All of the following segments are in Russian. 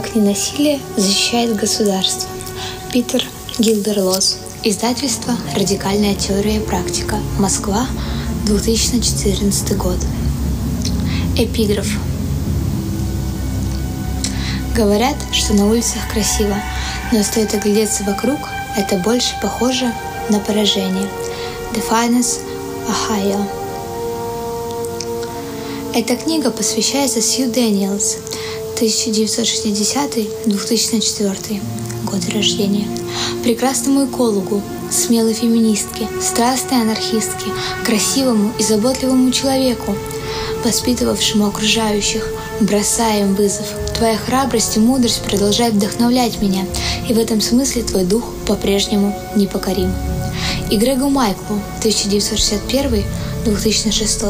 Как ненасилие защищает государство. Питер Гилдерлос. Издательство «Радикальная теория и практика». Москва, 2014 год. Эпиграф. Говорят, что на улицах красиво, но стоит оглядеться вокруг, это больше похоже на поражение. Defiance, Ohio. Эта книга посвящается Сью Дэниелс, 1960-2004 годы рождения, прекрасному экологу, смелой феминистке, страстной анархистке, красивому и заботливому человеку, воспитывавшему окружающих, бросая им вызов. Твоя храбрость и мудрость продолжают вдохновлять меня, и в этом смысле твой дух по-прежнему непокорим. И Грегу Майклу, 1961 2006,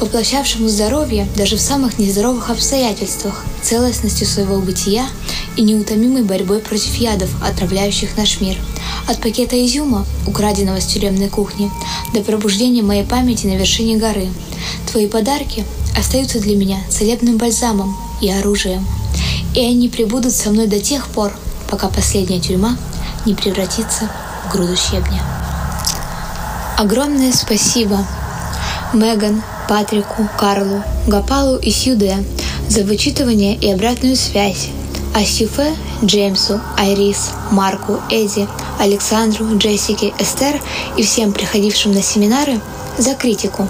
воплощавшему здоровье даже в самых нездоровых обстоятельствах, целостностью своего бытия и неутомимой борьбой против ядов, отравляющих наш мир. От пакета изюма, украденного с тюремной кухни, до пробуждения моей памяти на вершине горы. Твои подарки остаются для меня целебным бальзамом и оружием. И они прибудут со мной до тех пор, пока последняя тюрьма не превратится в груду щебня. Огромное спасибо Меган, Патрику, Карлу, Гапалу и Сьюде за вычитывание и обратную связь, а Сюфе, Джеймсу, Айрис, Марку, Эдди, Александру, Джессике, Эстер и всем приходившим на семинары за критику,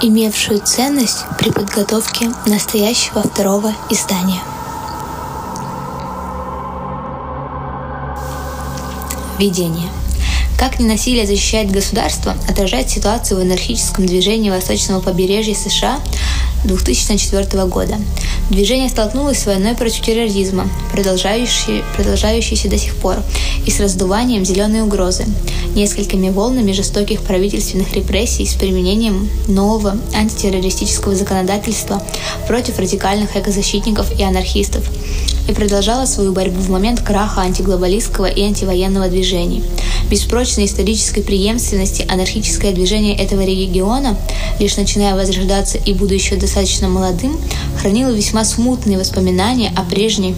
имевшую ценность при подготовке настоящего второго издания. Введение – как ненасилие защищает государство, отражает ситуацию в анархическом движении восточного побережья США 2004 года. Движение столкнулось с войной против терроризма, продолжающей, продолжающейся до сих пор, и с раздуванием зеленой угрозы, несколькими волнами жестоких правительственных репрессий с применением нового антитеррористического законодательства против радикальных экозащитников и анархистов, и продолжала свою борьбу в момент краха антиглобалистского и антивоенного движений – без прочной исторической преемственности анархическое движение этого региона, лишь начиная возрождаться и будучи еще достаточно молодым, хранило весьма смутные воспоминания о прежней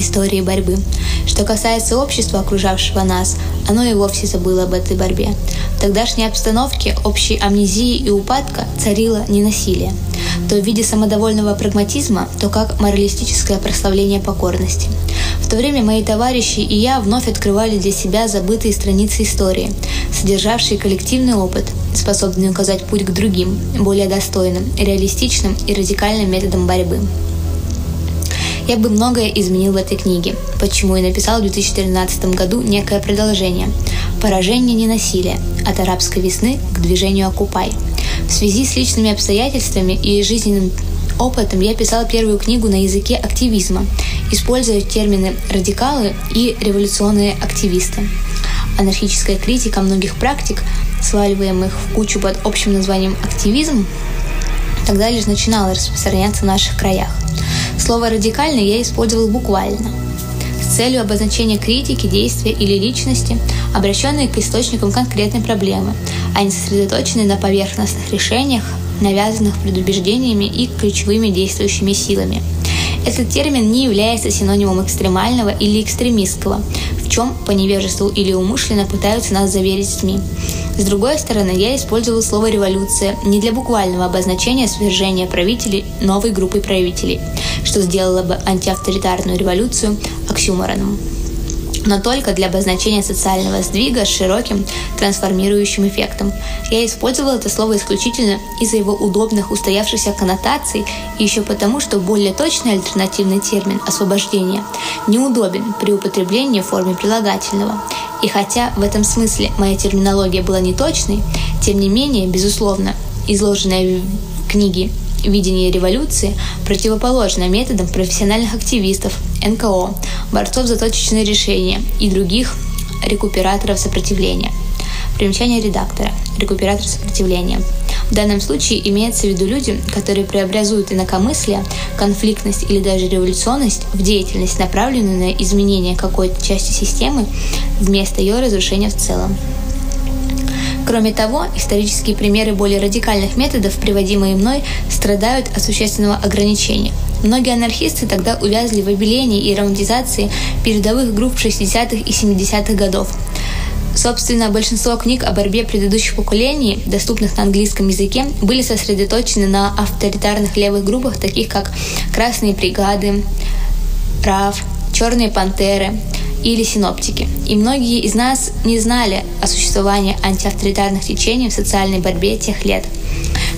истории борьбы. Что касается общества, окружавшего нас, оно и вовсе забыло об этой борьбе. В тогдашней обстановке общей амнезии и упадка царило ненасилие то в виде самодовольного прагматизма, то как моралистическое прославление покорности. В то время мои товарищи и я вновь открывали для себя забытые страницы истории, содержавшие коллективный опыт, способный указать путь к другим, более достойным, реалистичным и радикальным методам борьбы. Я бы многое изменил в этой книге, почему и написал в 2013 году некое продолжение «Поражение ненасилия. От арабской весны к движению «Окупай», в связи с личными обстоятельствами и жизненным опытом я писала первую книгу на языке активизма, используя термины «радикалы» и «революционные активисты». Анархическая критика многих практик, сваливаемых в кучу под общим названием «активизм», тогда лишь начинала распространяться в наших краях. Слово «радикальный» я использовал буквально – с целью обозначения критики, действия или личности, обращенные к источникам конкретной проблемы, а не сосредоточенные на поверхностных решениях, навязанных предубеждениями и ключевыми действующими силами. Этот термин не является синонимом экстремального или экстремистского, чем по невежеству или умышленно пытаются нас заверить СМИ. С другой стороны, я использовал слово «революция» не для буквального обозначения свержения правителей новой группы правителей, что сделало бы антиавторитарную революцию оксюмороном но только для обозначения социального сдвига с широким трансформирующим эффектом. Я использовала это слово исключительно из-за его удобных устоявшихся коннотаций и еще потому, что более точный альтернативный термин «освобождение» неудобен при употреблении в форме прилагательного. И хотя в этом смысле моя терминология была неточной, тем не менее, безусловно, изложенная в книге видение революции противоположно методам профессиональных активистов, НКО, борцов за точечные решения и других рекуператоров сопротивления. Примечание редактора. Рекуператор сопротивления. В данном случае имеется в виду люди, которые преобразуют инакомыслие, конфликтность или даже революционность в деятельность, направленную на изменение какой-то части системы вместо ее разрушения в целом. Кроме того, исторические примеры более радикальных методов, приводимые мной, страдают от существенного ограничения. Многие анархисты тогда увязли в обелении и романтизации передовых групп 60-х и 70-х годов. Собственно, большинство книг о борьбе предыдущих поколений, доступных на английском языке, были сосредоточены на авторитарных левых группах, таких как «Красные бригады», «Прав», «Черные пантеры», или синоптики. И многие из нас не знали о существовании антиавторитарных течений в социальной борьбе тех лет.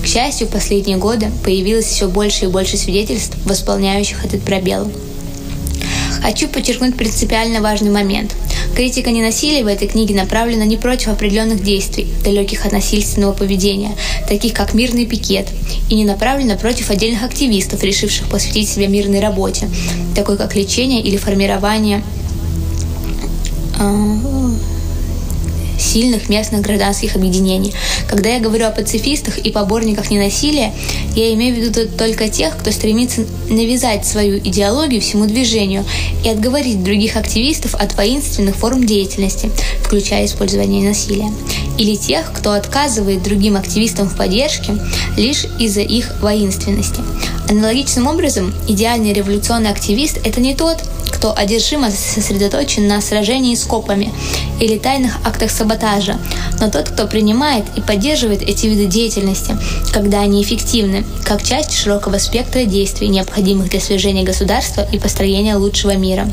К счастью, в последние годы появилось все больше и больше свидетельств, восполняющих этот пробел. Хочу подчеркнуть принципиально важный момент. Критика ненасилия в этой книге направлена не против определенных действий, далеких от насильственного поведения, таких как мирный пикет, и не направлена против отдельных активистов, решивших посвятить себя мирной работе, такой как лечение или формирование сильных местных гражданских объединений. Когда я говорю о пацифистах и поборниках ненасилия, я имею в виду только тех, кто стремится навязать свою идеологию всему движению и отговорить других активистов от воинственных форм деятельности, включая использование насилия. Или тех, кто отказывает другим активистам в поддержке лишь из-за их воинственности. Аналогичным образом, идеальный революционный активист – это не тот, кто одержимо сосредоточен на сражении с копами или тайных актах саботажа, но тот, кто принимает и поддерживает эти виды деятельности, когда они эффективны, как часть широкого спектра действий, необходимых для свержения государства и построения лучшего мира.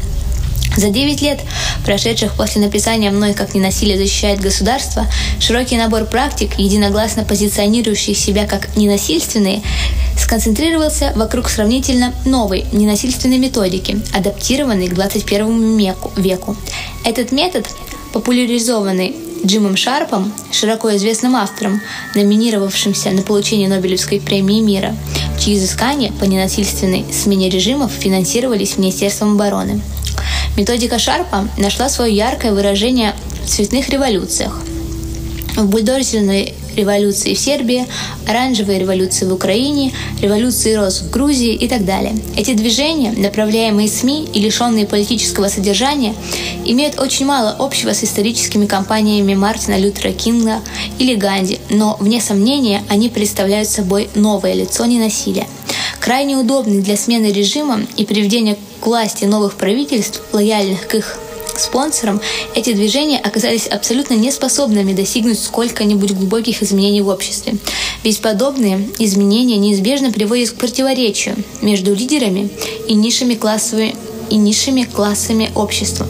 За 9 лет, прошедших после написания мной «Как ненасилие защищает государство», широкий набор практик, единогласно позиционирующих себя как ненасильственные, сконцентрировался вокруг сравнительно новой ненасильственной методики, адаптированной к 21 веку. Этот метод, популяризованный Джимом Шарпом, широко известным автором, номинировавшимся на получение Нобелевской премии мира, чьи изыскания по ненасильственной смене режимов финансировались Министерством обороны. Методика Шарпа нашла свое яркое выражение в цветных революциях. В бульдозерной революции в Сербии, оранжевой революции в Украине, революции роз в Грузии и так далее. Эти движения, направляемые СМИ и лишенные политического содержания, имеют очень мало общего с историческими кампаниями Мартина Лютера Кинга или Ганди, но, вне сомнения, они представляют собой новое лицо ненасилия. Крайне удобный для смены режима и приведения к власти новых правительств, лояльных к их спонсорам, эти движения оказались абсолютно неспособными достигнуть сколько-нибудь глубоких изменений в обществе. Ведь подобные изменения неизбежно приводят к противоречию между лидерами и низшими классовыми, и низшими классами общества,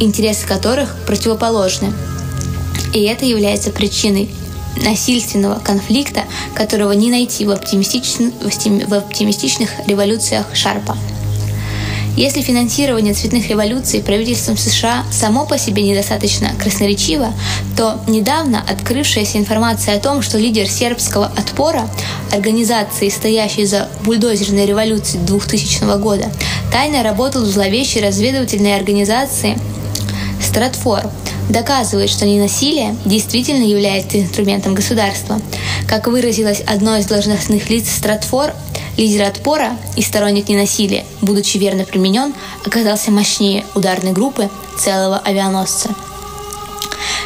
интересы которых противоположны. И это является причиной насильственного конфликта, которого не найти в, оптимистичных, в оптимистичных революциях Шарпа. Если финансирование цветных революций правительством США само по себе недостаточно красноречиво, то недавно открывшаяся информация о том, что лидер сербского отпора, организации, стоящей за бульдозерной революцией 2000 года, тайно работал в зловещей разведывательной организации Стратфор, доказывает, что ненасилие действительно является инструментом государства. Как выразилось одно из должностных лиц Стратфор, Лидер отпора и сторонник ненасилия, будучи верно применен, оказался мощнее ударной группы целого авианосца.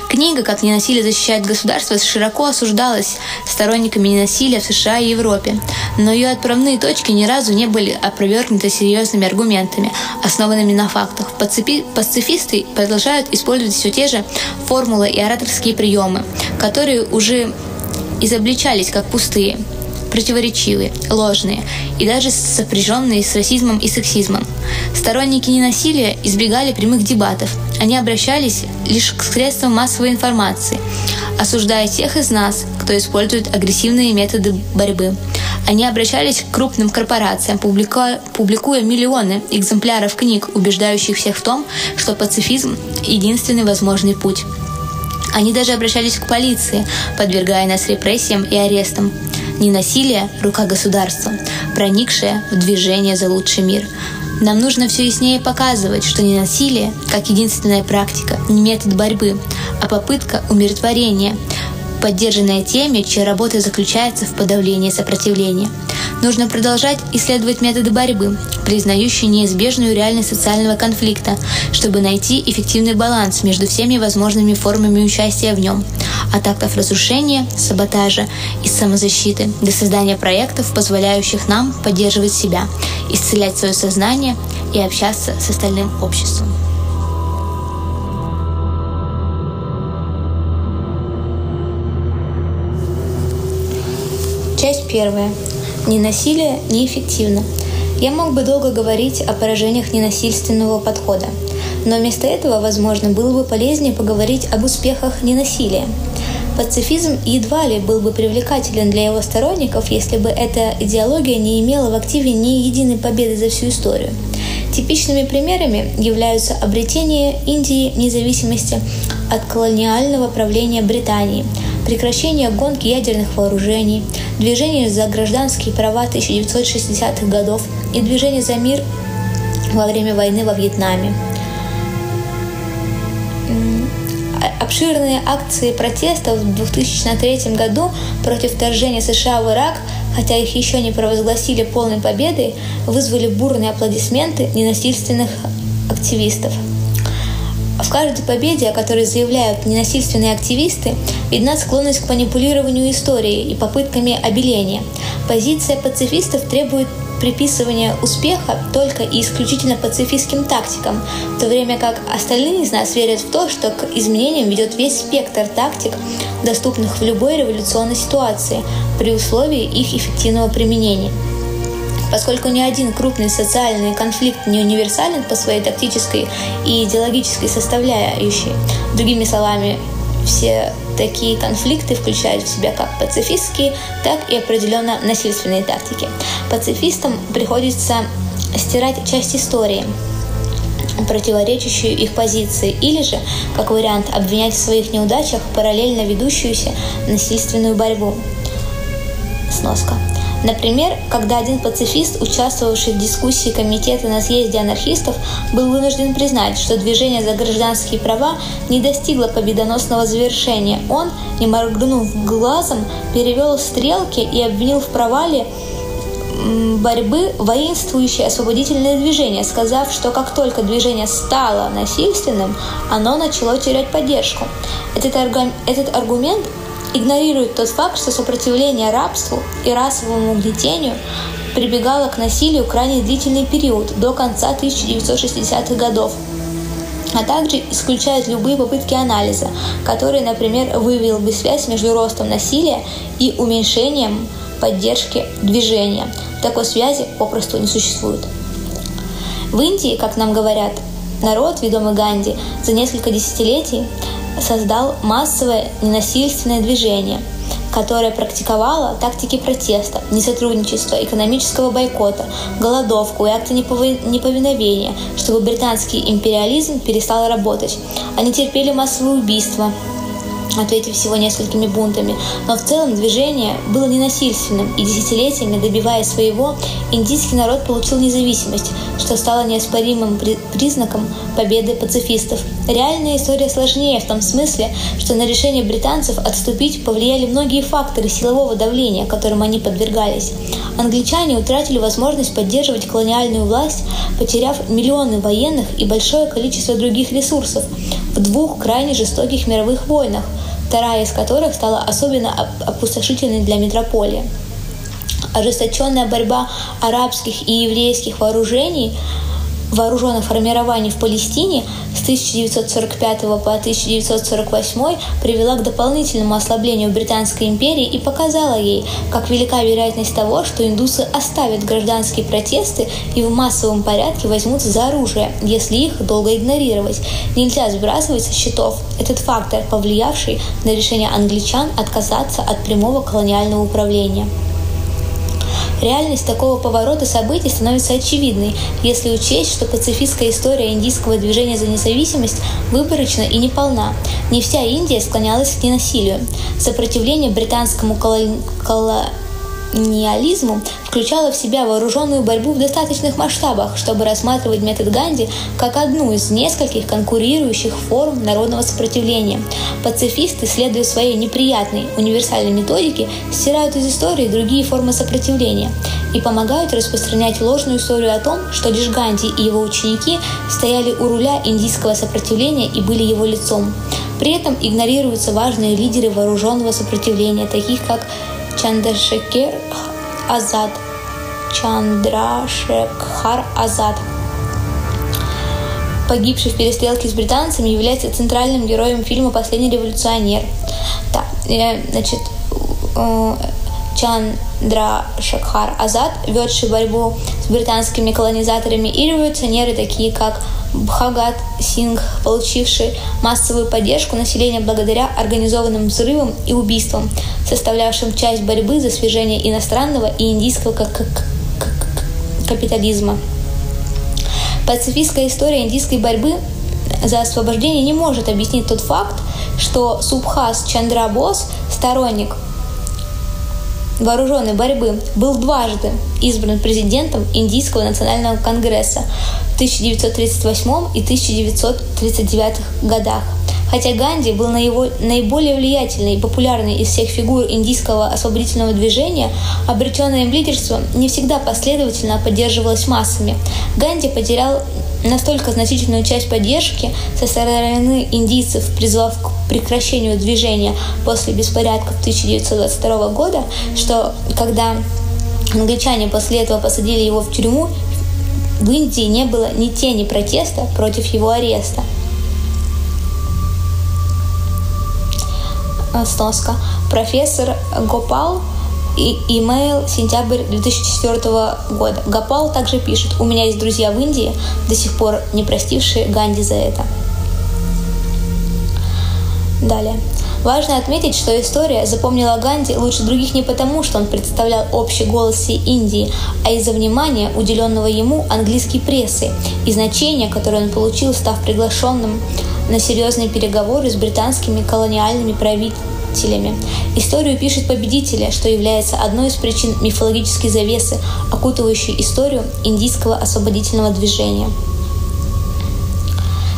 Книга «Как ненасилие защищает государство» широко осуждалась сторонниками ненасилия в США и Европе, но ее отправные точки ни разу не были опровергнуты серьезными аргументами, основанными на фактах. Пацифисты продолжают использовать все те же формулы и ораторские приемы, которые уже изобличались как пустые – противоречивые, ложные и даже сопряженные с расизмом и сексизмом. Сторонники ненасилия избегали прямых дебатов. Они обращались лишь к средствам массовой информации, осуждая тех из нас, кто использует агрессивные методы борьбы. Они обращались к крупным корпорациям, публикуя, публикуя миллионы экземпляров книг, убеждающих всех в том, что пацифизм – единственный возможный путь. Они даже обращались к полиции, подвергая нас репрессиям и арестам. Не насилие – рука государства, проникшая в движение за лучший мир. Нам нужно все яснее показывать, что не насилие, как единственная практика, не метод борьбы, а попытка умиротворения, поддержанная теми, чья работа заключается в подавлении сопротивления. Нужно продолжать исследовать методы борьбы, признающие неизбежную реальность социального конфликта, чтобы найти эффективный баланс между всеми возможными формами участия в нем – от актов разрушения, саботажа и самозащиты до создания проектов, позволяющих нам поддерживать себя, исцелять свое сознание и общаться с остальным обществом. Первая. Ненасилие неэффективно. Я мог бы долго говорить о поражениях ненасильственного подхода, но вместо этого, возможно, было бы полезнее поговорить об успехах ненасилия. Пацифизм едва ли был бы привлекателен для его сторонников, если бы эта идеология не имела в активе ни единой победы за всю историю. Типичными примерами являются обретение Индии независимости от колониального правления Британии – прекращение гонки ядерных вооружений, движение за гражданские права 1960-х годов и движение за мир во время войны во Вьетнаме. Обширные акции протестов в 2003 году против вторжения США в Ирак, хотя их еще не провозгласили полной победой, вызвали бурные аплодисменты ненасильственных активистов – в каждой победе, о которой заявляют ненасильственные активисты, видна склонность к манипулированию историей и попытками обеления. Позиция пацифистов требует приписывания успеха только и исключительно пацифистским тактикам, в то время как остальные из нас верят в то, что к изменениям ведет весь спектр тактик, доступных в любой революционной ситуации, при условии их эффективного применения – поскольку ни один крупный социальный конфликт не универсален по своей тактической и идеологической составляющей. Другими словами, все такие конфликты включают в себя как пацифистские, так и определенно насильственные тактики. Пацифистам приходится стирать часть истории, противоречащую их позиции, или же, как вариант, обвинять в своих неудачах параллельно ведущуюся насильственную борьбу. Сноска. Например, когда один пацифист, участвовавший в дискуссии комитета на съезде анархистов, был вынужден признать, что движение за гражданские права не достигло победоносного завершения, он, не моргнув глазом, перевел стрелки и обвинил в провале борьбы воинствующее освободительное движение, сказав, что как только движение стало насильственным, оно начало терять поддержку. Этот, этот аргумент игнорирует тот факт, что сопротивление рабству и расовому угнетению прибегало к насилию крайне длительный период, до конца 1960-х годов, а также исключает любые попытки анализа, который, например, выявил бы связь между ростом насилия и уменьшением поддержки движения. Такой связи попросту не существует. В Индии, как нам говорят, народ, ведомый Ганди, за несколько десятилетий создал массовое ненасильственное движение, которое практиковало тактики протеста, несотрудничества, экономического бойкота, голодовку и акты неповиновения, чтобы британский империализм перестал работать. Они терпели массовые убийства, ответив всего несколькими бунтами, но в целом движение было ненасильственным, и десятилетиями добиваясь своего, индийский народ получил независимость, что стало неоспоримым признаком победы пацифистов. Реальная история сложнее в том смысле, что на решение британцев отступить повлияли многие факторы силового давления, которым они подвергались. Англичане утратили возможность поддерживать колониальную власть, потеряв миллионы военных и большое количество других ресурсов в двух крайне жестоких мировых войнах, вторая из которых стала особенно опустошительной для метрополии. Ожесточенная борьба арабских и еврейских вооружений вооруженных формирований в Палестине с 1945 по 1948 привела к дополнительному ослаблению Британской империи и показала ей, как велика вероятность того, что индусы оставят гражданские протесты и в массовом порядке возьмутся за оружие, если их долго игнорировать. Нельзя сбрасывать со счетов этот фактор, повлиявший на решение англичан отказаться от прямого колониального управления. Реальность такого поворота событий становится очевидной, если учесть, что пацифистская история индийского движения за независимость выборочна и неполна. Не вся Индия склонялась к ненасилию. Сопротивление британскому колони... коло колониализму включала в себя вооруженную борьбу в достаточных масштабах, чтобы рассматривать метод Ганди как одну из нескольких конкурирующих форм народного сопротивления. Пацифисты, следуя своей неприятной универсальной методике, стирают из истории другие формы сопротивления и помогают распространять ложную историю о том, что лишь Ганди и его ученики стояли у руля индийского сопротивления и были его лицом. При этом игнорируются важные лидеры вооруженного сопротивления, таких как Чандрашекер Азад, Чандрашекхар Азад, погибший в перестрелке с британцами, является центральным героем фильма «Последний революционер». Да, э, значит, Чандра Шакхар Азад, ведший борьбу с британскими колонизаторами, и революционеры, такие как Бхагат Сингх, получивший массовую поддержку населения благодаря организованным взрывам и убийствам, составлявшим часть борьбы за свержение иностранного и индийского капитализма. Пацифистская история индийской борьбы за освобождение не может объяснить тот факт, что Субхас Чандра Бос, сторонник вооруженной борьбы, был дважды избран президентом Индийского национального конгресса 1938 и 1939 годах. Хотя Ганди был наиболее влиятельной и популярной из всех фигур индийского освободительного движения, обретенное им лидерство не всегда последовательно поддерживалось массами. Ганди потерял настолько значительную часть поддержки со стороны индийцев, призвав к прекращению движения после беспорядков 1922 года, что когда англичане после этого посадили его в тюрьму, в Индии не было ни тени протеста против его ареста. Сноска. Профессор Гопал и имейл сентябрь 2004 года. Гапал также пишет, у меня есть друзья в Индии, до сих пор не простившие Ганди за это. Далее. Важно отметить, что история запомнила Ганди лучше других не потому, что он представлял общий голос всей Индии, а из-за внимания, уделенного ему английской прессой и значения, которое он получил, став приглашенным на серьезные переговоры с британскими колониальными правителями. Историю пишет победителя, что является одной из причин мифологической завесы, окутывающей историю индийского освободительного движения.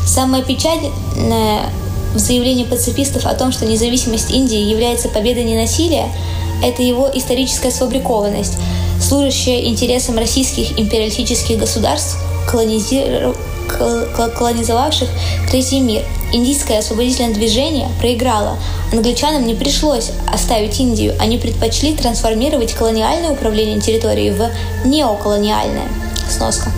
Самое печальное в заявлении пацифистов о том, что независимость Индии является победой ненасилия, это его историческая сфабрикованность, служащая интересам российских империалистических государств, колонизиров колонизовавших Третий мир. Индийское освободительное движение проиграло. Англичанам не пришлось оставить Индию, они предпочли трансформировать колониальное управление территорией в неоколониальное. Сноска.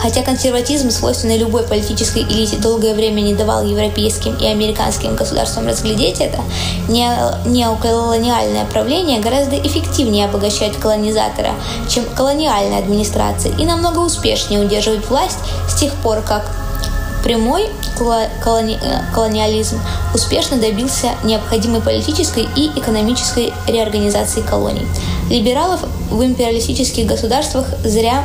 Хотя консерватизм, свойственный любой политической элите, долгое время не давал европейским и американским государствам разглядеть это, неоколониальное правление гораздо эффективнее обогащает колонизатора, чем колониальная администрация, и намного успешнее удерживает власть с тех пор, как прямой колони... Э, колониализм успешно добился необходимой политической и экономической реорганизации колоний. Либералов в империалистических государствах зря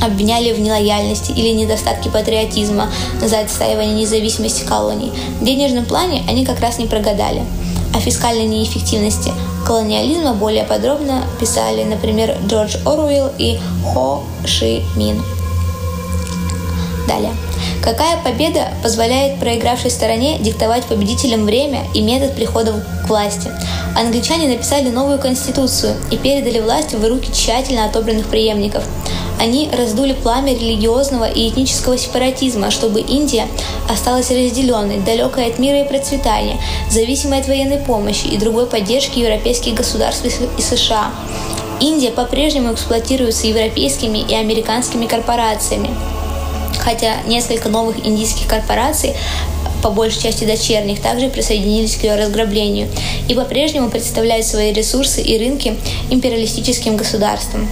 обвиняли в нелояльности или недостатке патриотизма за отстаивание независимости колоний. В денежном плане они как раз не прогадали. О фискальной неэффективности колониализма более подробно писали, например, Джордж Оруэлл и Хо Ши Мин. Далее. Какая победа позволяет проигравшей стороне диктовать победителям время и метод прихода к власти? Англичане написали новую конституцию и передали власть в руки тщательно отобранных преемников – они раздули пламя религиозного и этнического сепаратизма, чтобы Индия осталась разделенной, далекой от мира и процветания, зависимой от военной помощи и другой поддержки европейских государств и США. Индия по-прежнему эксплуатируется европейскими и американскими корпорациями. Хотя несколько новых индийских корпораций по большей части дочерних, также присоединились к ее разграблению и по-прежнему представляют свои ресурсы и рынки империалистическим государствам.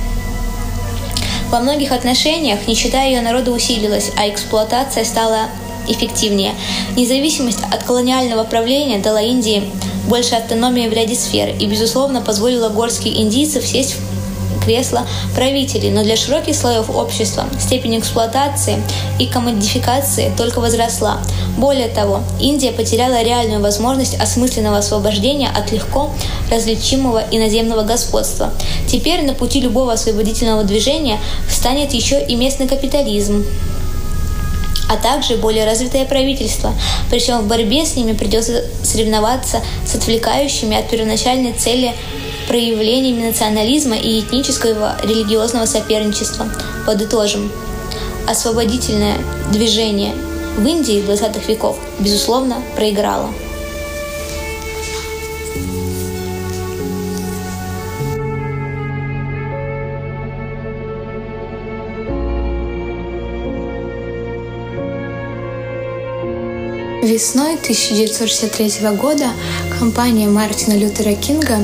Во многих отношениях нищета ее народа усилилась, а эксплуатация стала эффективнее. Независимость от колониального правления дала Индии больше автономии в ряде сфер и, безусловно, позволила горских индийцев сесть к кресла правителей, но для широких слоев общества степень эксплуатации и комодификации только возросла. Более того, Индия потеряла реальную возможность осмысленного освобождения от легко различимого иноземного господства. Теперь на пути любого освободительного движения встанет еще и местный капитализм а также более развитое правительство. Причем в борьбе с ними придется соревноваться с отвлекающими от первоначальной цели проявлениями национализма и этнического религиозного соперничества. Подытожим. Освободительное движение в Индии 20-х веков, безусловно, проиграло. Весной 1963 года компания Мартина Лютера Кинга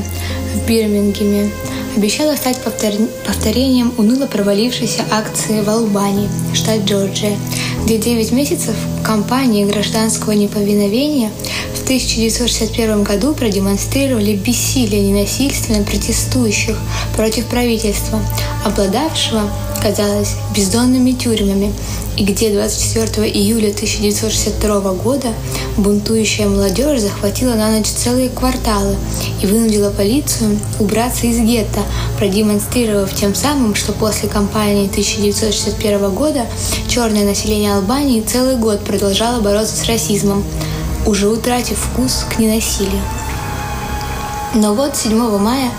в Бирмингеме обещала стать повторением уныло провалившейся акции в Албании, штат Джорджия, где 9 месяцев компании гражданского неповиновения в 1961 году продемонстрировали бессилие ненасильственно протестующих против правительства, обладавшего, казалось, бездонными тюрьмами, и где 24 июля 1962 года бунтующая молодежь захватила на ночь целые кварталы и вынудила полицию убраться из гетто, продемонстрировав тем самым, что после кампании 1961 года черное население Албании целый год продолжало бороться с расизмом, уже утратив вкус к ненасилию. Но вот 7 мая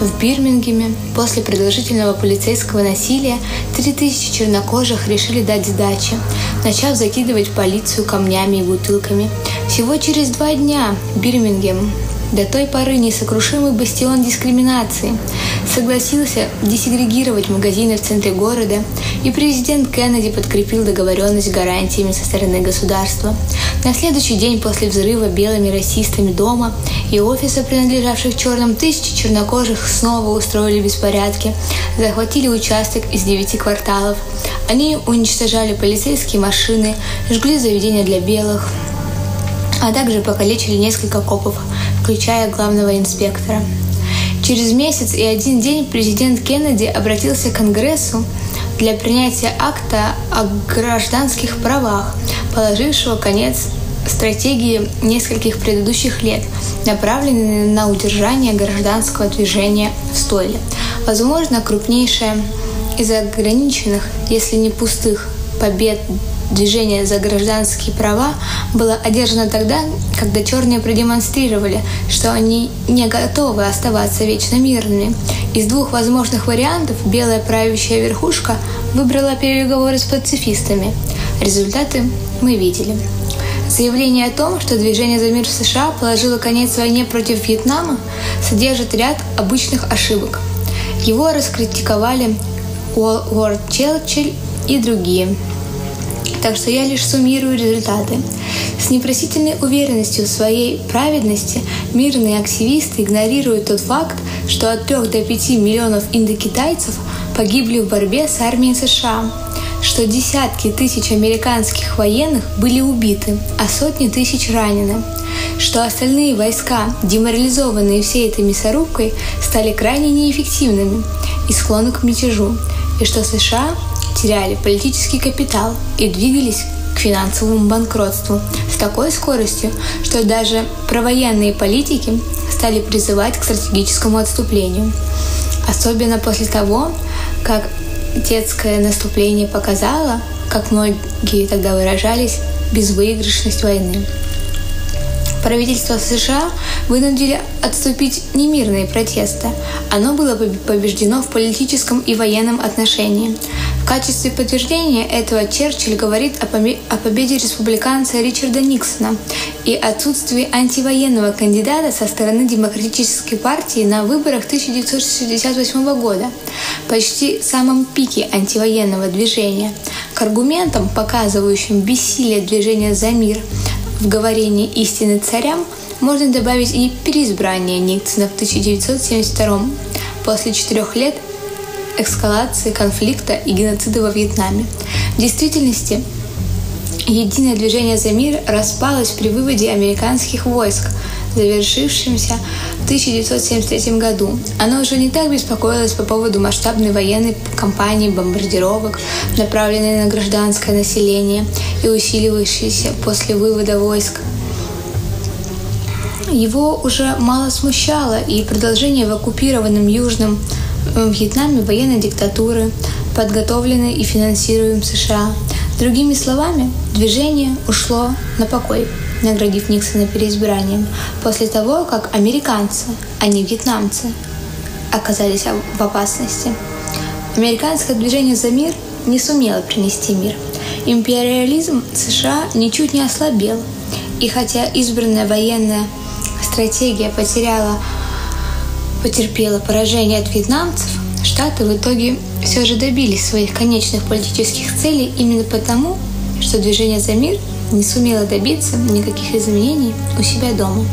в Бирмингеме после продолжительного полицейского насилия 3000 чернокожих решили дать сдачи, начав закидывать полицию камнями и бутылками. Всего через два дня Бирмингем до той поры несокрушимый бастион дискриминации, согласился десегрегировать магазины в центре города, и президент Кеннеди подкрепил договоренность гарантиями со стороны государства. На следующий день после взрыва белыми расистами дома и офиса, принадлежавших черным, тысячи чернокожих снова устроили беспорядки, захватили участок из девяти кварталов. Они уничтожали полицейские машины, жгли заведения для белых, а также покалечили несколько копов, включая главного инспектора. Через месяц и один день президент Кеннеди обратился к Конгрессу для принятия акта о гражданских правах, положившего конец стратегии нескольких предыдущих лет, направленной на удержание гражданского движения в стойле. Возможно, крупнейшая из ограниченных, если не пустых, побед движение за гражданские права было одержано тогда, когда черные продемонстрировали, что они не готовы оставаться вечно мирными. Из двух возможных вариантов белая правящая верхушка выбрала переговоры с пацифистами. Результаты мы видели. Заявление о том, что движение за мир в США положило конец войне против Вьетнама, содержит ряд обычных ошибок. Его раскритиковали Уорд Челчилль и другие – так что я лишь суммирую результаты. С непросительной уверенностью в своей праведности мирные активисты игнорируют тот факт, что от 3 до 5 миллионов индокитайцев погибли в борьбе с армией США, что десятки тысяч американских военных были убиты, а сотни тысяч ранены, что остальные войска, деморализованные всей этой мясорубкой, стали крайне неэффективными и склонны к мятежу, и что США теряли политический капитал и двигались к финансовому банкротству с такой скоростью, что даже провоенные политики стали призывать к стратегическому отступлению. Особенно после того, как детское наступление показало, как многие тогда выражались, безвыигрышность войны. Правительство США вынудили отступить не мирные протесты. Оно было побеждено в политическом и военном отношении. Качестве подтверждения этого Черчилль говорит о, победе республиканца Ричарда Никсона и отсутствии антивоенного кандидата со стороны Демократической партии на выборах 1968 года, почти самом пике антивоенного движения. К аргументам, показывающим бессилие движения за мир в говорении истины царям, можно добавить и переизбрание Никсона в 1972 после четырех лет эскалации конфликта и геноцида во Вьетнаме. В действительности, единое движение за мир распалось при выводе американских войск завершившимся в 1973 году. Оно уже не так беспокоилось по поводу масштабной военной кампании бомбардировок, направленной на гражданское население и усиливающейся после вывода войск его уже мало смущало и продолжение в оккупированном Южном э, Вьетнаме военной диктатуры, подготовленной и финансируемой США. Другими словами, движение ушло на покой, наградив Никсона переизбранием, после того, как американцы, а не вьетнамцы, оказались в опасности. Американское движение за мир не сумело принести мир. Империализм США ничуть не ослабел, и хотя избранная военная стратегия потеряла, потерпела поражение от вьетнамцев, Штаты в итоге все же добились своих конечных политических целей именно потому, что движение за мир не сумело добиться никаких изменений у себя дома.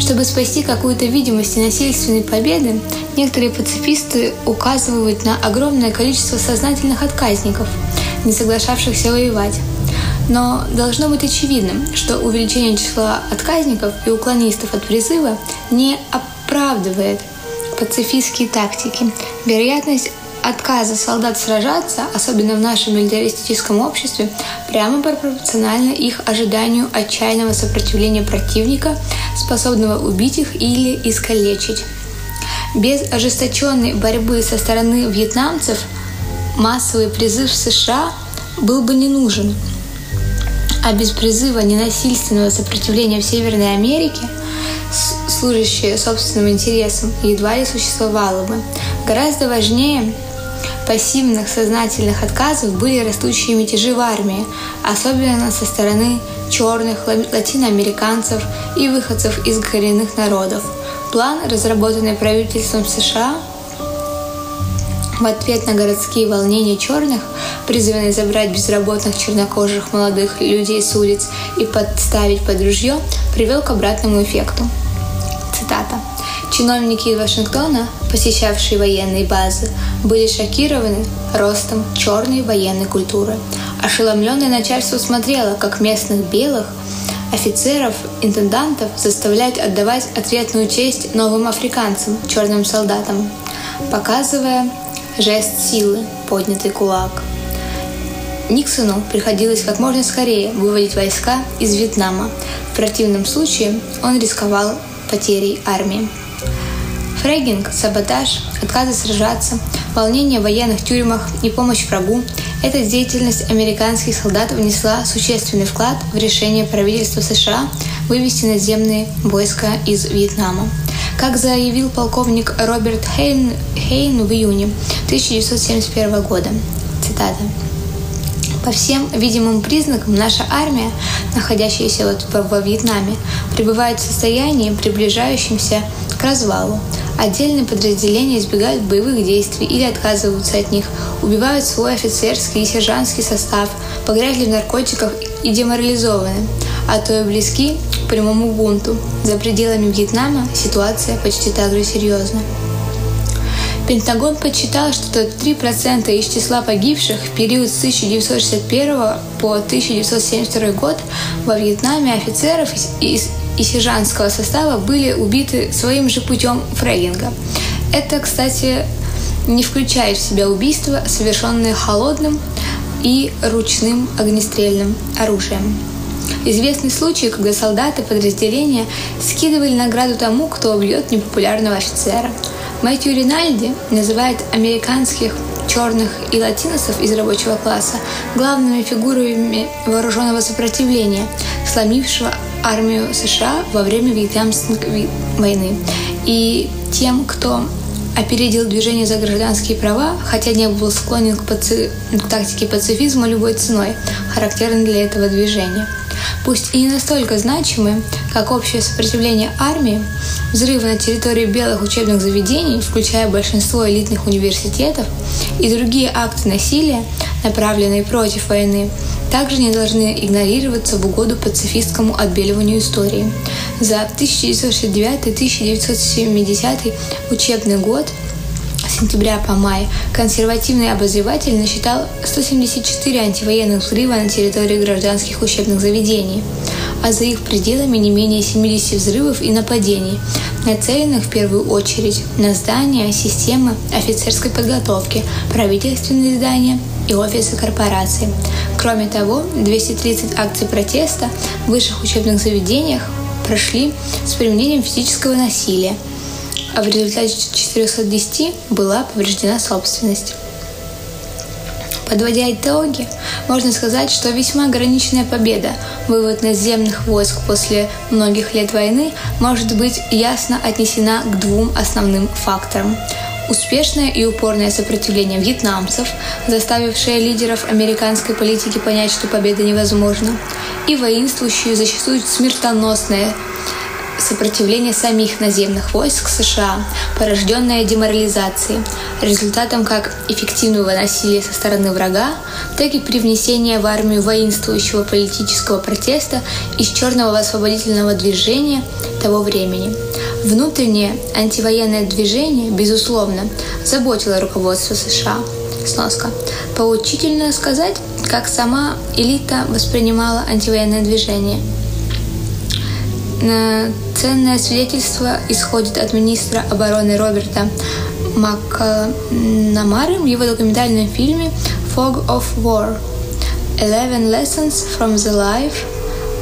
Чтобы спасти какую-то видимость насильственной победы, некоторые пацифисты указывают на огромное количество сознательных отказников, не соглашавшихся воевать, но должно быть очевидным, что увеличение числа отказников и уклонистов от призыва не оправдывает пацифистские тактики. Вероятность отказа солдат сражаться, особенно в нашем милитаристическом обществе, прямо пропорциональна их ожиданию отчаянного сопротивления противника, способного убить их или искалечить. Без ожесточенной борьбы со стороны вьетнамцев массовый призыв в США был бы не нужен – а без призыва ненасильственного сопротивления в Северной Америке, служащее собственным интересам, едва ли существовало бы. Гораздо важнее пассивных сознательных отказов были растущие мятежи в армии, особенно со стороны черных латиноамериканцев и выходцев из коренных народов. План, разработанный правительством США, в ответ на городские волнения черных, призванные забрать безработных чернокожих молодых людей с улиц и подставить под ружье, привел к обратному эффекту. Цитата. Чиновники из Вашингтона, посещавшие военные базы, были шокированы ростом черной военной культуры. Ошеломленное начальство смотрело, как местных белых офицеров, интендантов заставляют отдавать ответную честь новым африканцам, черным солдатам, показывая жест силы, поднятый кулак. Никсону приходилось как можно скорее выводить войска из Вьетнама. В противном случае он рисковал потерей армии. Фрейгинг, саботаж, отказы сражаться, волнение в военных тюрьмах и помощь врагу – эта деятельность американских солдат внесла существенный вклад в решение правительства США вывести наземные войска из Вьетнама. Как заявил полковник Роберт Хейн, Хейн в июне 1971 года, цитата, по всем видимым признакам наша армия, находящаяся вот во Вьетнаме, пребывает в состоянии, приближающемся к развалу. Отдельные подразделения избегают боевых действий или отказываются от них, убивают свой офицерский и сержантский состав, погрязли в наркотиках и деморализованы, а то и близки прямому бунту. За пределами Вьетнама ситуация почти так же серьезна. Пентагон подсчитал, что 3% из числа погибших в период с 1961 по 1972 год во Вьетнаме офицеров и, и сержантского состава были убиты своим же путем фрейгинга. Это, кстати, не включает в себя убийства, совершенные холодным и ручным огнестрельным оружием. Известный случай, когда солдаты подразделения скидывали награду тому, кто убьет непопулярного офицера. Мэтью Ринальди называет американских черных и латиносов из рабочего класса главными фигурами вооруженного сопротивления, сломившего армию США во время Вьетнамской войны, и тем, кто опередил движение за гражданские права, хотя не был склонен к, паци... к тактике пацифизма любой ценой, характерной для этого движения пусть и не настолько значимы, как общее сопротивление армии, взрывы на территории белых учебных заведений, включая большинство элитных университетов, и другие акты насилия, направленные против войны, также не должны игнорироваться в угоду пацифистскому отбеливанию истории. За 1969-1970 учебный год – сентября по май консервативный обозреватель насчитал 174 антивоенных взрыва на территории гражданских учебных заведений. а за их пределами не менее 70 взрывов и нападений, нацеленных в первую очередь на здания, системы офицерской подготовки, правительственные здания и офисы корпораций. Кроме того, 230 акций протеста в высших учебных заведениях прошли с применением физического насилия, а в результате 410 была повреждена собственность. Подводя итоги, можно сказать, что весьма ограниченная победа, вывод наземных войск после многих лет войны, может быть ясно отнесена к двум основным факторам. Успешное и упорное сопротивление вьетнамцев, заставившее лидеров американской политики понять, что победа невозможна, и воинствующее, зачастую смертоносное сопротивление самих наземных войск США, порожденное деморализацией, результатом как эффективного насилия со стороны врага, так и привнесения в армию воинствующего политического протеста из черного освободительного движения того времени. Внутреннее антивоенное движение, безусловно, заботило руководство США. Сноска. Поучительно сказать, как сама элита воспринимала антивоенное движение – Ценное свидетельство исходит от министра обороны Роберта Макнамары в его документальном фильме «Fog of War» Eleven Lessons from the Life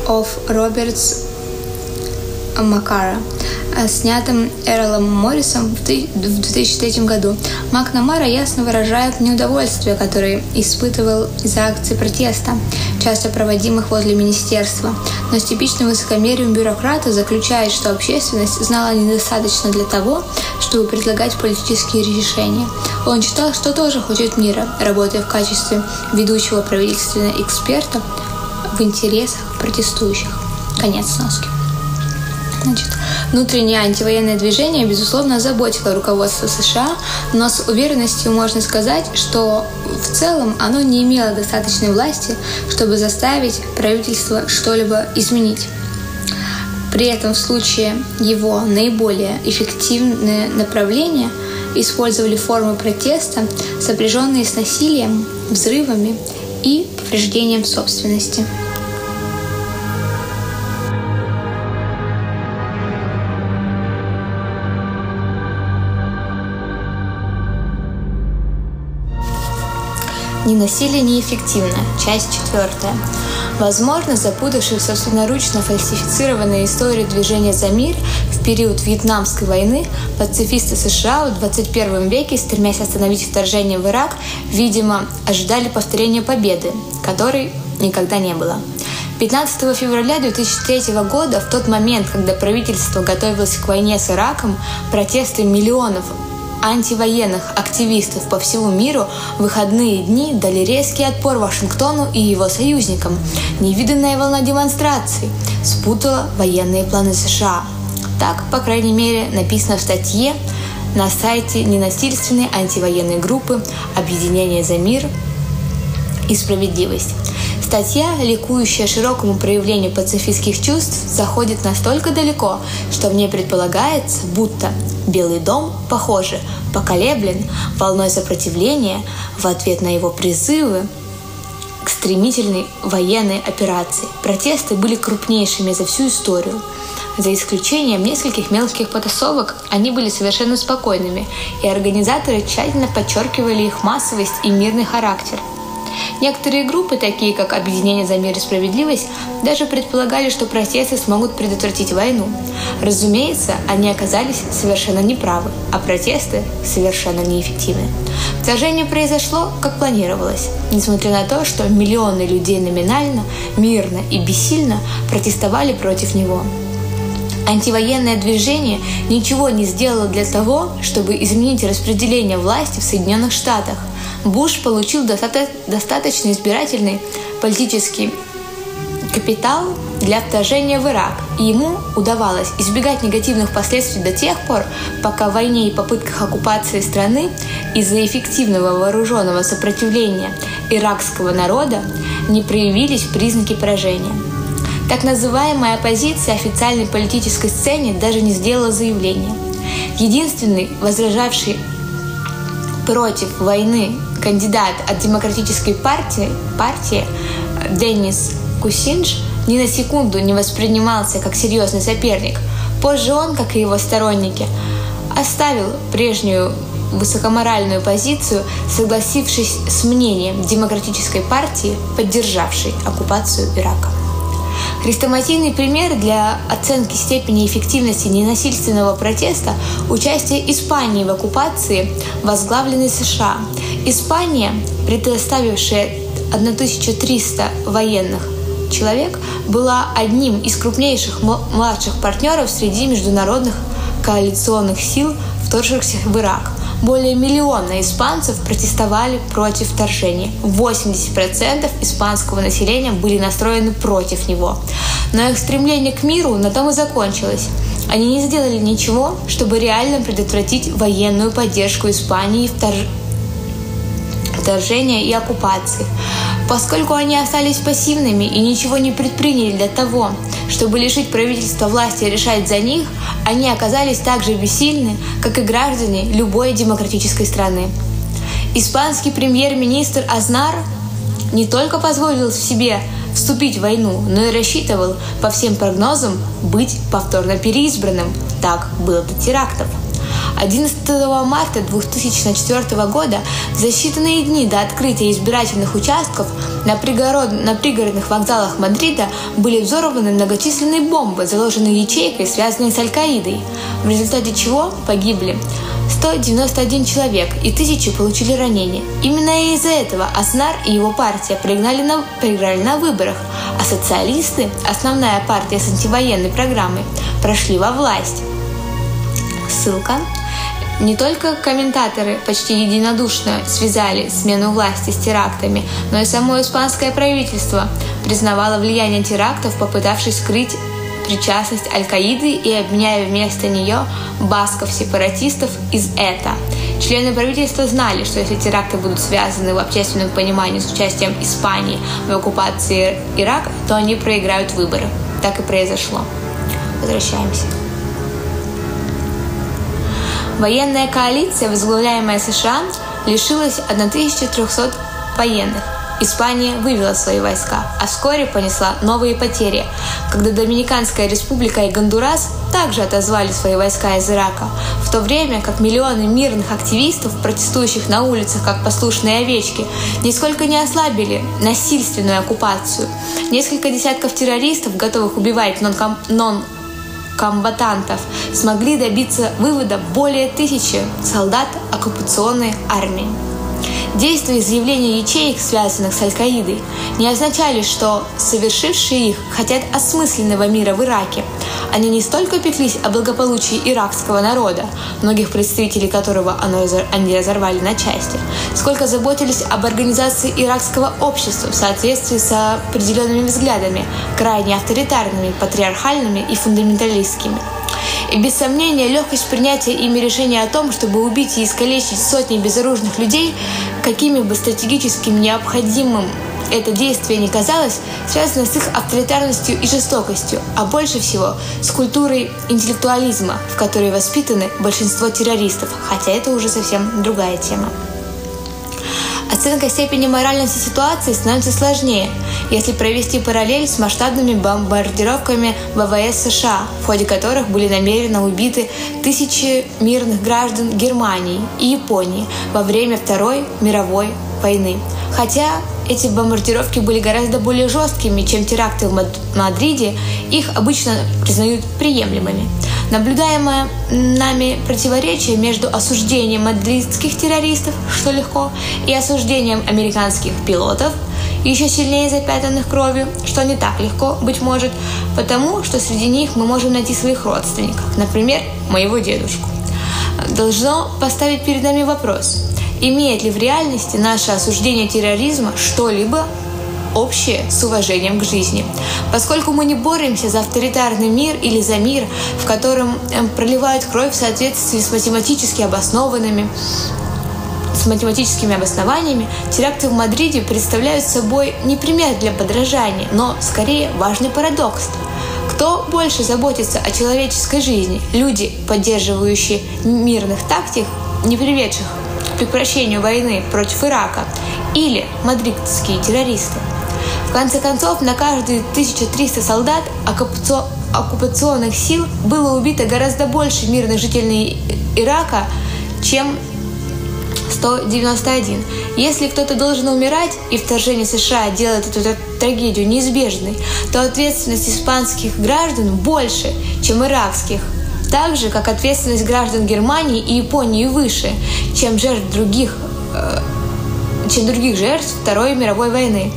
of Roberts Макара – снятым Эрлом Моррисом в 2003 году. Макнамара ясно выражает неудовольствие, которое испытывал из-за акций протеста, часто проводимых возле министерства. Но с типичным высокомерием бюрократа заключает, что общественность знала недостаточно для того, чтобы предлагать политические решения. Он считал, что тоже хочет мира, работая в качестве ведущего правительственного эксперта в интересах протестующих. Конец сноски. Значит, внутреннее антивоенное движение, безусловно, заботило руководство США, но с уверенностью можно сказать, что в целом оно не имело достаточной власти, чтобы заставить правительство что-либо изменить. При этом в случае его наиболее эффективные направления использовали формы протеста, сопряженные с насилием, взрывами и повреждением собственности. Ни насилие, неэффективно. Часть четвертая. Возможно, запутавшись в собственноручно фальсифицированной истории движения за мир в период Вьетнамской войны, пацифисты США в 21 веке, стремясь остановить вторжение в Ирак, видимо, ожидали повторения победы, которой никогда не было. 15 февраля 2003 года, в тот момент, когда правительство готовилось к войне с Ираком, протесты миллионов антивоенных активистов по всему миру выходные дни дали резкий отпор Вашингтону и его союзникам. Невиданная волна демонстраций спутала военные планы США. Так, по крайней мере, написано в статье на сайте ненасильственной антивоенной группы «Объединение за мир и справедливость». Статья, ликующая широкому проявлению пацифистских чувств, заходит настолько далеко, что в ней предполагается, будто Белый дом, похоже, поколеблен волной сопротивления в ответ на его призывы к стремительной военной операции. Протесты были крупнейшими за всю историю. За исключением нескольких мелких потасовок, они были совершенно спокойными, и организаторы тщательно подчеркивали их массовость и мирный характер – Некоторые группы, такие как Объединение за мир и справедливость, даже предполагали, что протесты смогут предотвратить войну. Разумеется, они оказались совершенно неправы, а протесты совершенно неэффективны. Вторжение произошло, как планировалось, несмотря на то, что миллионы людей номинально, мирно и бессильно протестовали против него. Антивоенное движение ничего не сделало для того, чтобы изменить распределение власти в Соединенных Штатах – Буш получил достаточно избирательный политический капитал для вторжения в Ирак, и ему удавалось избегать негативных последствий до тех пор, пока в войне и попытках оккупации страны из-за эффективного вооруженного сопротивления иракского народа не проявились признаки поражения. Так называемая оппозиция официальной политической сцене даже не сделала заявления. Единственный возражавший против войны кандидат от Демократической партии, партии Деннис Кусинж ни на секунду не воспринимался как серьезный соперник. Позже он, как и его сторонники, оставил прежнюю высокоморальную позицию, согласившись с мнением демократической партии, поддержавшей оккупацию Ирака. Хрестоматийный пример для оценки степени эффективности ненасильственного протеста – участие Испании в оккупации, возглавленной США. Испания, предоставившая 1300 военных человек, была одним из крупнейших младших партнеров среди международных коалиционных сил, вторгшихся в Ирак – более миллиона испанцев протестовали против вторжения. 80% испанского населения были настроены против него. Но их стремление к миру на том и закончилось. Они не сделали ничего, чтобы реально предотвратить военную поддержку Испании в вторжения и оккупации. Поскольку они остались пассивными и ничего не предприняли для того, чтобы лишить правительства власти решать за них, они оказались так же бессильны, как и граждане любой демократической страны. Испанский премьер-министр Азнар не только позволил себе вступить в войну, но и рассчитывал, по всем прогнозам, быть повторно переизбранным. Так было до терактов – 11 марта 2004 года, за считанные дни до открытия избирательных участков на, пригород... на пригородных вокзалах Мадрида были взорваны многочисленные бомбы, заложенные ячейкой, связанные с Аль-Каидой, в результате чего погибли 191 человек и тысячи получили ранения. Именно из-за этого Аснар и его партия проиграли на, проиграли на выборах, а социалисты, основная партия с антивоенной программой, прошли во власть. Ссылка не только комментаторы почти единодушно связали смену власти с терактами, но и само испанское правительство признавало влияние терактов, попытавшись скрыть причастность Аль-Каиды и обменяя вместо нее басков-сепаратистов из ЭТА. Члены правительства знали, что если теракты будут связаны в общественном понимании с участием Испании в оккупации Ирака, то они проиграют выборы. Так и произошло. Возвращаемся. Военная коалиция, возглавляемая США, лишилась 1300 военных. Испания вывела свои войска, а вскоре понесла новые потери, когда Доминиканская республика и Гондурас также отозвали свои войска из Ирака, в то время как миллионы мирных активистов, протестующих на улицах как послушные овечки, нисколько не ослабили насильственную оккупацию. Несколько десятков террористов, готовых убивать нон комбатантов смогли добиться вывода более тысячи солдат оккупационной армии. Действия и заявления ячеек, связанных с Аль-Каидой, не означали, что совершившие их хотят осмысленного мира в Ираке. Они не столько пеклись о благополучии иракского народа, многих представителей которого они разорвали на части, сколько заботились об организации иракского общества в соответствии с определенными взглядами, крайне авторитарными, патриархальными и фундаменталистскими – и без сомнения легкость принятия ими решения о том, чтобы убить и искалечить сотни безоружных людей, какими бы стратегическим необходимым это действие не казалось, связано с их авторитарностью и жестокостью, а больше всего с культурой интеллектуализма, в которой воспитаны большинство террористов, хотя это уже совсем другая тема. Оценка степени моральности ситуации становится сложнее, если провести параллель с масштабными бомбардировками ВВС США, в ходе которых были намеренно убиты тысячи мирных граждан Германии и Японии во время Второй мировой войны. Хотя эти бомбардировки были гораздо более жесткими, чем теракты в Мадриде, их обычно признают приемлемыми. Наблюдаемое нами противоречие между осуждением мадридских террористов, что легко, и осуждением американских пилотов, еще сильнее запятанных кровью, что не так легко, быть может, потому что среди них мы можем найти своих родственников, например, моего дедушку. Должно поставить перед нами вопрос, имеет ли в реальности наше осуждение терроризма что-либо общее с уважением к жизни. Поскольку мы не боремся за авторитарный мир или за мир, в котором эм, проливают кровь в соответствии с математически обоснованными с математическими обоснованиями, теракты в Мадриде представляют собой не пример для подражания, но скорее важный парадокс. Кто больше заботится о человеческой жизни? Люди, поддерживающие мирных тактик, не приведших к прекращению войны против Ирака, или мадридские террористы? В конце концов, на каждые 1300 солдат оккупационных сил было убито гораздо больше мирных жителей Ирака, чем 191. Если кто-то должен умирать, и вторжение США делает эту трагедию неизбежной, то ответственность испанских граждан больше, чем иракских. Так же, как ответственность граждан Германии и Японии выше, чем жертв других, э, чем других жертв Второй мировой войны.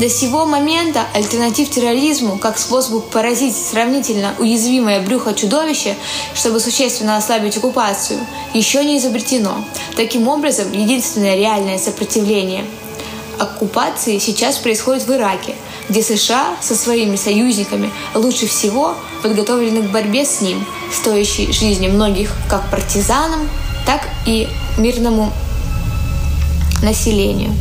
До сего момента альтернатив терроризму как способу поразить сравнительно уязвимое брюхо чудовища, чтобы существенно ослабить оккупацию, еще не изобретено. Таким образом, единственное реальное сопротивление оккупации сейчас происходит в Ираке, где США со своими союзниками лучше всего подготовлены к борьбе с ним, стоящей жизни многих как партизанам, так и мирному населению.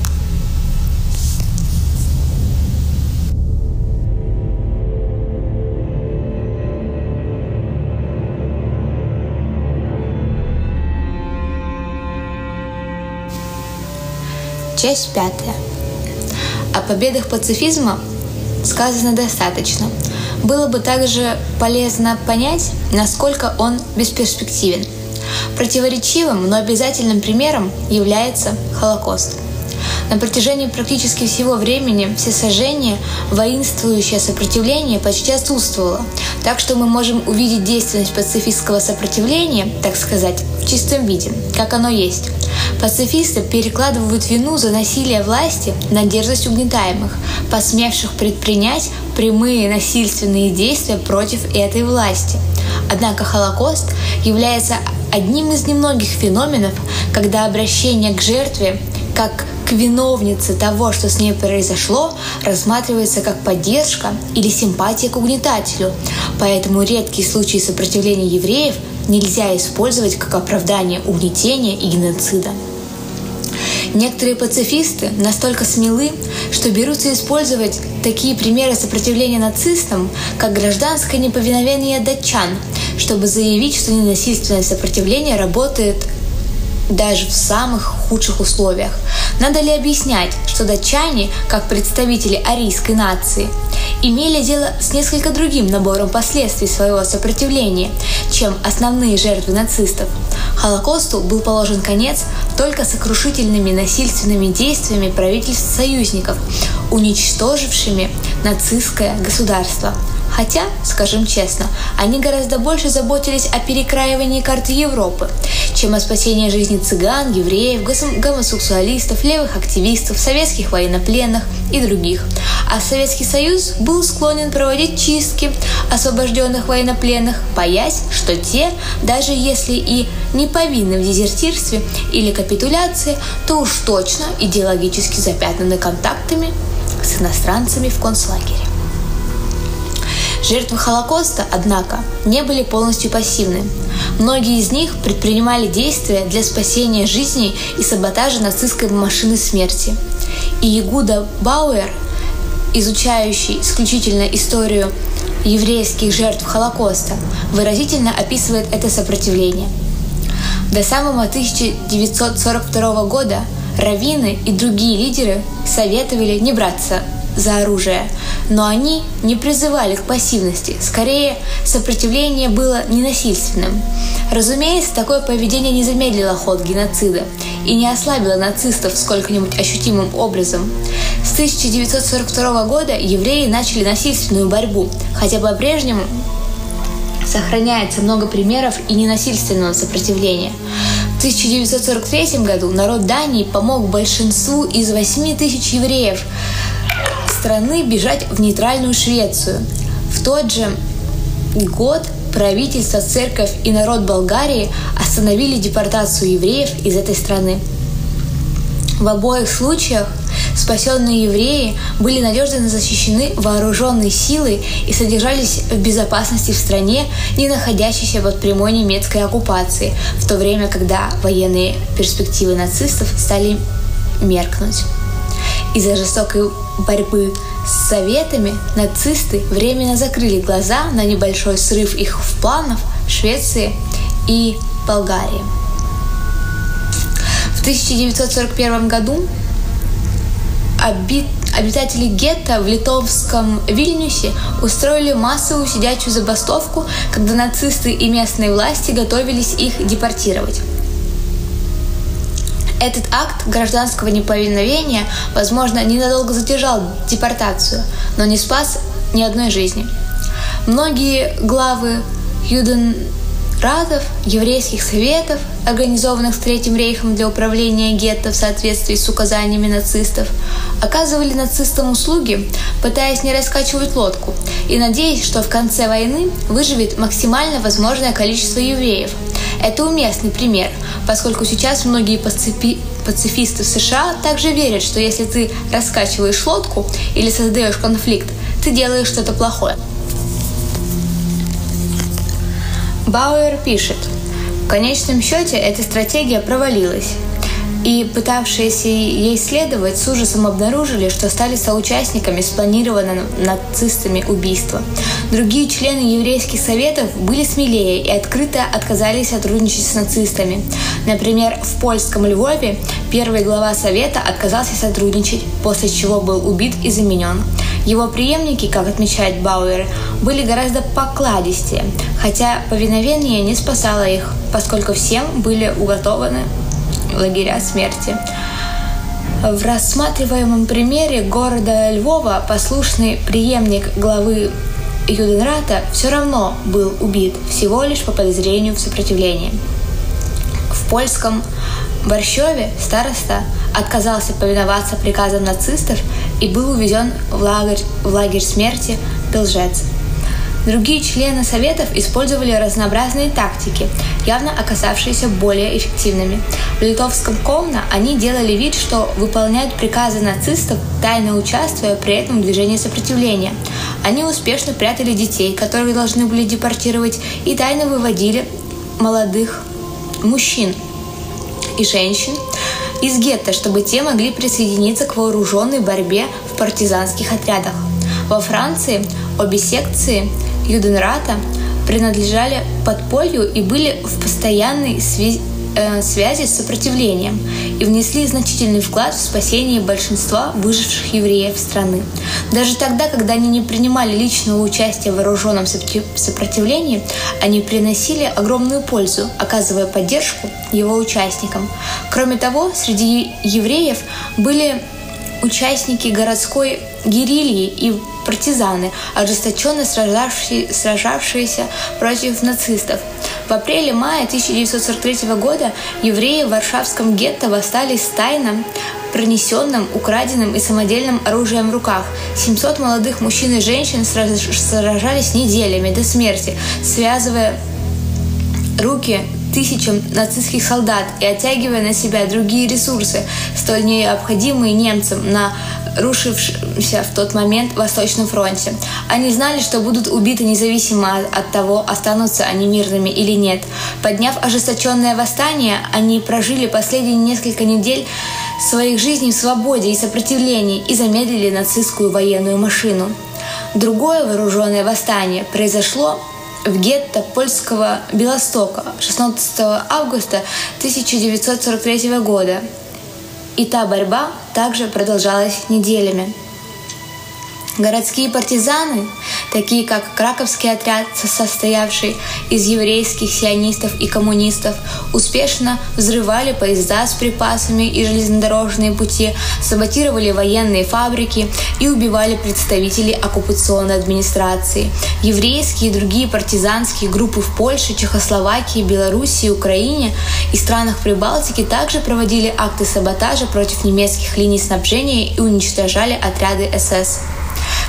Часть пятая. О победах пацифизма сказано достаточно. Было бы также полезно понять, насколько он бесперспективен. Противоречивым, но обязательным примером является Холокост. На протяжении практически всего времени все сожжения, воинствующее сопротивление почти отсутствовало, так что мы можем увидеть действенность пацифистского сопротивления, так сказать, в чистом виде, как оно есть. Пацифисты перекладывают вину за насилие власти на дерзость угнетаемых, посмевших предпринять прямые насильственные действия против этой власти. Однако Холокост является одним из немногих феноменов, когда обращение к жертве как к виновнице того, что с ней произошло, рассматривается как поддержка или симпатия к угнетателю. Поэтому редкие случаи сопротивления евреев нельзя использовать как оправдание угнетения и геноцида. Некоторые пацифисты настолько смелы, что берутся использовать такие примеры сопротивления нацистам, как гражданское неповиновение датчан, чтобы заявить, что ненасильственное сопротивление работает даже в самых худших условиях. Надо ли объяснять, что датчане, как представители арийской нации, имели дело с несколько другим набором последствий своего сопротивления, чем основные жертвы нацистов. Холокосту был положен конец только сокрушительными насильственными действиями правительств союзников, уничтожившими нацистское государство – Хотя, скажем честно, они гораздо больше заботились о перекраивании карты Европы, чем о спасении жизни цыган, евреев, гомосексуалистов, левых активистов, советских военнопленных и других. А Советский Союз был склонен проводить чистки освобожденных военнопленных, боясь, что те, даже если и не повинны в дезертирстве или капитуляции, то уж точно идеологически запятнаны контактами с иностранцами в концлагере. Жертвы Холокоста, однако, не были полностью пассивны. Многие из них предпринимали действия для спасения жизней и саботажа нацистской машины смерти. И Ягуда Бауэр, изучающий исключительно историю еврейских жертв Холокоста, выразительно описывает это сопротивление. До самого 1942 года раввины и другие лидеры советовали не браться за оружие, но они не призывали к пассивности, скорее сопротивление было ненасильственным. Разумеется, такое поведение не замедлило ход геноцида и не ослабило нацистов сколько-нибудь ощутимым образом. С 1942 года евреи начали насильственную борьбу, хотя по-прежнему сохраняется много примеров и ненасильственного сопротивления. В 1943 году народ Дании помог большинству из 8 тысяч евреев, страны бежать в нейтральную Швецию. В тот же год правительство, церковь и народ Болгарии остановили депортацию евреев из этой страны. В обоих случаях спасенные евреи были надежно защищены вооруженной силой и содержались в безопасности в стране, не находящейся под прямой немецкой оккупацией, в то время, когда военные перспективы нацистов стали меркнуть. Из-за жестокой борьбы с советами нацисты временно закрыли глаза на небольшой срыв их планов в Швеции и Болгарии. В 1941 году обитатели гетто в литовском Вильнюсе устроили массовую сидячую забастовку, когда нацисты и местные власти готовились их депортировать. Этот акт гражданского неповиновения, возможно, ненадолго задержал депортацию, но не спас ни одной жизни. Многие главы юденратов, еврейских советов, организованных с Третьим рейхом для управления гетто в соответствии с указаниями нацистов, оказывали нацистам услуги, пытаясь не раскачивать лодку и надеясь, что в конце войны выживет максимально возможное количество евреев – это уместный пример, поскольку сейчас многие пацифи пацифисты в США также верят, что если ты раскачиваешь лодку или создаешь конфликт, ты делаешь что-то плохое. Бауэр пишет, в конечном счете эта стратегия провалилась. И пытавшиеся ей следовать с ужасом обнаружили, что стали соучастниками спланированного нацистами убийства. Другие члены еврейских советов были смелее и открыто отказались сотрудничать с нацистами. Например, в польском Львове первый глава совета отказался сотрудничать, после чего был убит и заменен. Его преемники, как отмечает Бауэр, были гораздо покладистее, хотя повиновение не спасало их, поскольку всем были уготованы лагеря смерти. В рассматриваемом примере города Львова послушный преемник главы Юденрата все равно был убит всего лишь по подозрению в сопротивлении. В польском Борщеве староста отказался повиноваться приказам нацистов и был увезен в лагерь, в лагерь смерти Белжец. Другие члены Советов использовали разнообразные тактики, явно оказавшиеся более эффективными. В литовском Ковна они делали вид, что выполняют приказы нацистов, тайно участвуя при этом в движении сопротивления. Они успешно прятали детей, которых должны были депортировать, и тайно выводили молодых мужчин и женщин из гетто, чтобы те могли присоединиться к вооруженной борьбе в партизанских отрядах. Во Франции обе секции Юденрата принадлежали подполью и были в постоянной связи э, связи с сопротивлением и внесли значительный вклад в спасение большинства выживших евреев страны. Даже тогда, когда они не принимали личного участия в вооруженном сопротивлении, они приносили огромную пользу, оказывая поддержку его участникам. Кроме того, среди евреев были участники городской герильи и партизаны, ожесточенно сражавшие, сражавшиеся против нацистов. В апреле-мае 1943 года евреи в Варшавском гетто восстали с тайным, пронесенным, украденным и самодельным оружием в руках. 700 молодых мужчин и женщин сражались неделями до смерти, связывая руки тысячам нацистских солдат и оттягивая на себя другие ресурсы, столь необходимые немцам на рушившемся в тот момент Восточном фронте. Они знали, что будут убиты независимо от того, останутся они мирными или нет. Подняв ожесточенное восстание, они прожили последние несколько недель своих жизней в свободе и сопротивлении и замедлили нацистскую военную машину. Другое вооруженное восстание произошло в гетто польского Белостока 16 августа 1943 года. И та борьба также продолжалась неделями. Городские партизаны, такие как Краковский отряд, состоявший из еврейских сионистов и коммунистов, успешно взрывали поезда с припасами и железнодорожные пути, саботировали военные фабрики и убивали представителей оккупационной администрации. Еврейские и другие партизанские группы в Польше, Чехословакии, Белоруссии, Украине и странах Прибалтики также проводили акты саботажа против немецких линий снабжения и уничтожали отряды СС.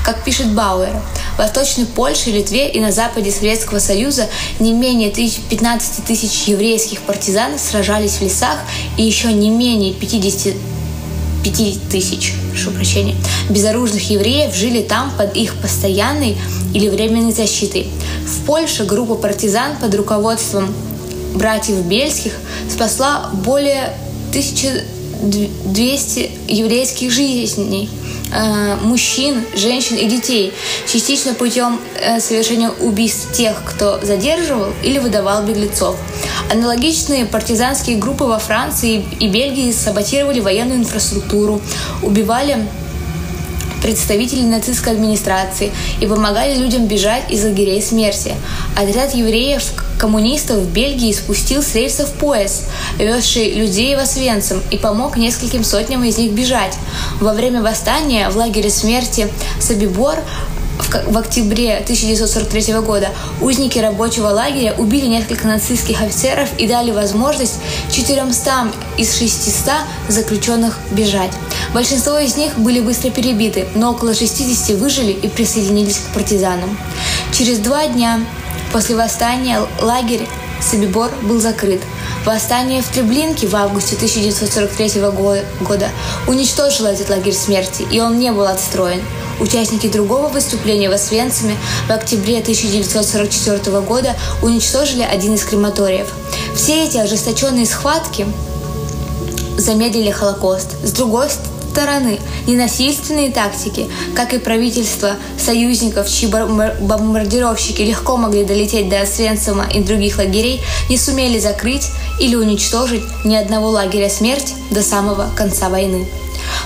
Как пишет Бауэр, в Восточной Польше, Литве и на западе Советского Союза не менее 15 тысяч еврейских партизан сражались в лесах и еще не менее 50 5 тысяч, прошу прощения, безоружных евреев жили там под их постоянной или временной защитой. В Польше группа партизан под руководством братьев Бельских спасла более 1200 еврейских жизней – мужчин, женщин и детей, частично путем э, совершения убийств тех, кто задерживал или выдавал беглецов. Аналогичные партизанские группы во Франции и Бельгии саботировали военную инфраструктуру, убивали представители нацистской администрации и помогали людям бежать из лагерей смерти. Отряд евреев-коммунистов в Бельгии спустил с рельсов поезд, везший людей в Освенцим, и помог нескольким сотням из них бежать. Во время восстания в лагере смерти Собибор в октябре 1943 года узники рабочего лагеря убили несколько нацистских офицеров и дали возможность 400 из 600 заключенных бежать. Большинство из них были быстро перебиты, но около 60 выжили и присоединились к партизанам. Через два дня после восстания лагерь Собибор был закрыт. Восстание в Треблинке в августе 1943 года уничтожило этот лагерь смерти, и он не был отстроен. Участники другого выступления в Освенциме в октябре 1944 года уничтожили один из крематориев. Все эти ожесточенные схватки замедлили Холокост. С другой стороны, ненасильственные тактики, как и правительство союзников, чьи бомбардировщики легко могли долететь до Освенцима и других лагерей, не сумели закрыть или уничтожить ни одного лагеря смерти до самого конца войны.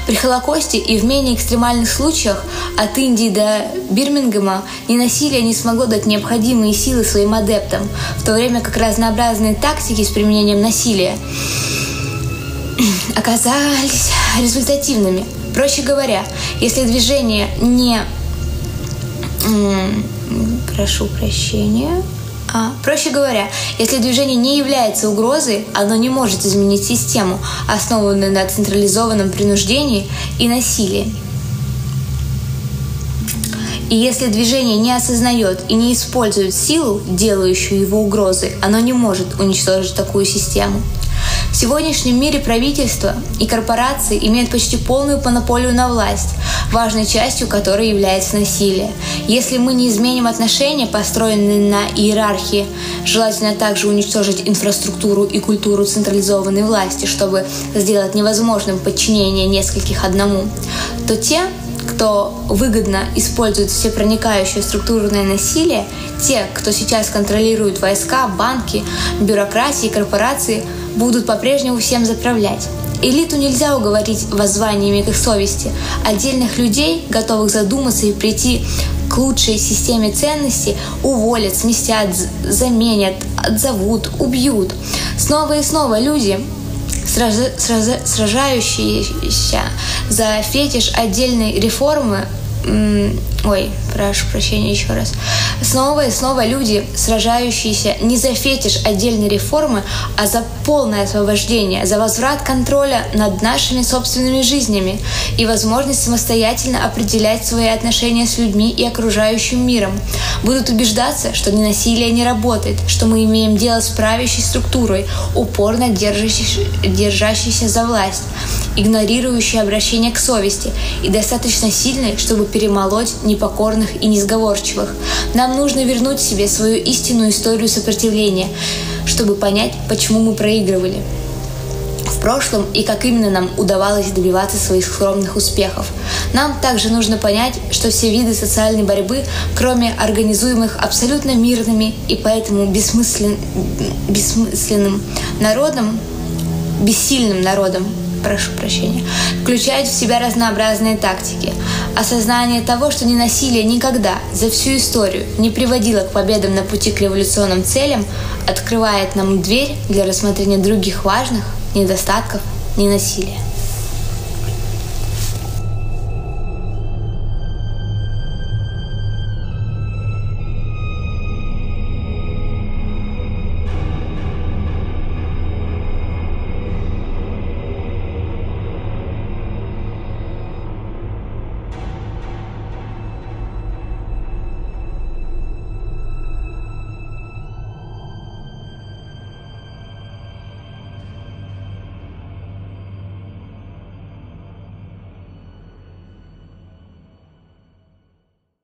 При Холокосте и в менее экстремальных случаях от Индии до Бирмингема ненасилие не смогло дать необходимые силы своим адептам, в то время как разнообразные тактики с применением насилия оказались результативными. Проще говоря, если движение не... Прошу прощения. А, проще говоря, если движение не является угрозой, оно не может изменить систему, основанную на централизованном принуждении и насилии. И если движение не осознает и не использует силу, делающую его угрозой, оно не может уничтожить такую систему. В сегодняшнем мире правительства и корпорации имеют почти полную монополию на власть, важной частью которой является насилие. Если мы не изменим отношения, построенные на иерархии, желательно также уничтожить инфраструктуру и культуру централизованной власти, чтобы сделать невозможным подчинение нескольких одному, то те, кто выгодно использует всепроникающее структурное насилие, те, кто сейчас контролирует войска, банки, бюрократии, корпорации, будут по-прежнему всем заправлять. Элиту нельзя уговорить воззваниями к их совести. Отдельных людей, готовых задуматься и прийти к лучшей системе ценностей, уволят, сместят, заменят, отзовут, убьют. Снова и снова люди, сражающиеся за фетиш отдельной реформы, ой, прошу прощения еще раз, снова и снова люди, сражающиеся не за фетиш отдельной реформы, а за полное освобождение, за возврат контроля над нашими собственными жизнями и возможность самостоятельно определять свои отношения с людьми и окружающим миром. Будут убеждаться, что ненасилие не работает, что мы имеем дело с правящей структурой, упорно держащейся, держащейся за власть, игнорирующей обращение к совести и достаточно сильной, чтобы перемолоть непокорных и несговорчивых. Нам нужно вернуть себе свою истинную историю сопротивления, чтобы понять, почему мы проигрывали в прошлом и как именно нам удавалось добиваться своих скромных успехов. Нам также нужно понять, что все виды социальной борьбы, кроме организуемых абсолютно мирными и поэтому бессмыслен... бессмысленным народом, бессильным народом, прошу прощения, включают в себя разнообразные тактики. Осознание того, что ненасилие никогда за всю историю не приводило к победам на пути к революционным целям, открывает нам дверь для рассмотрения других важных недостатков ненасилия.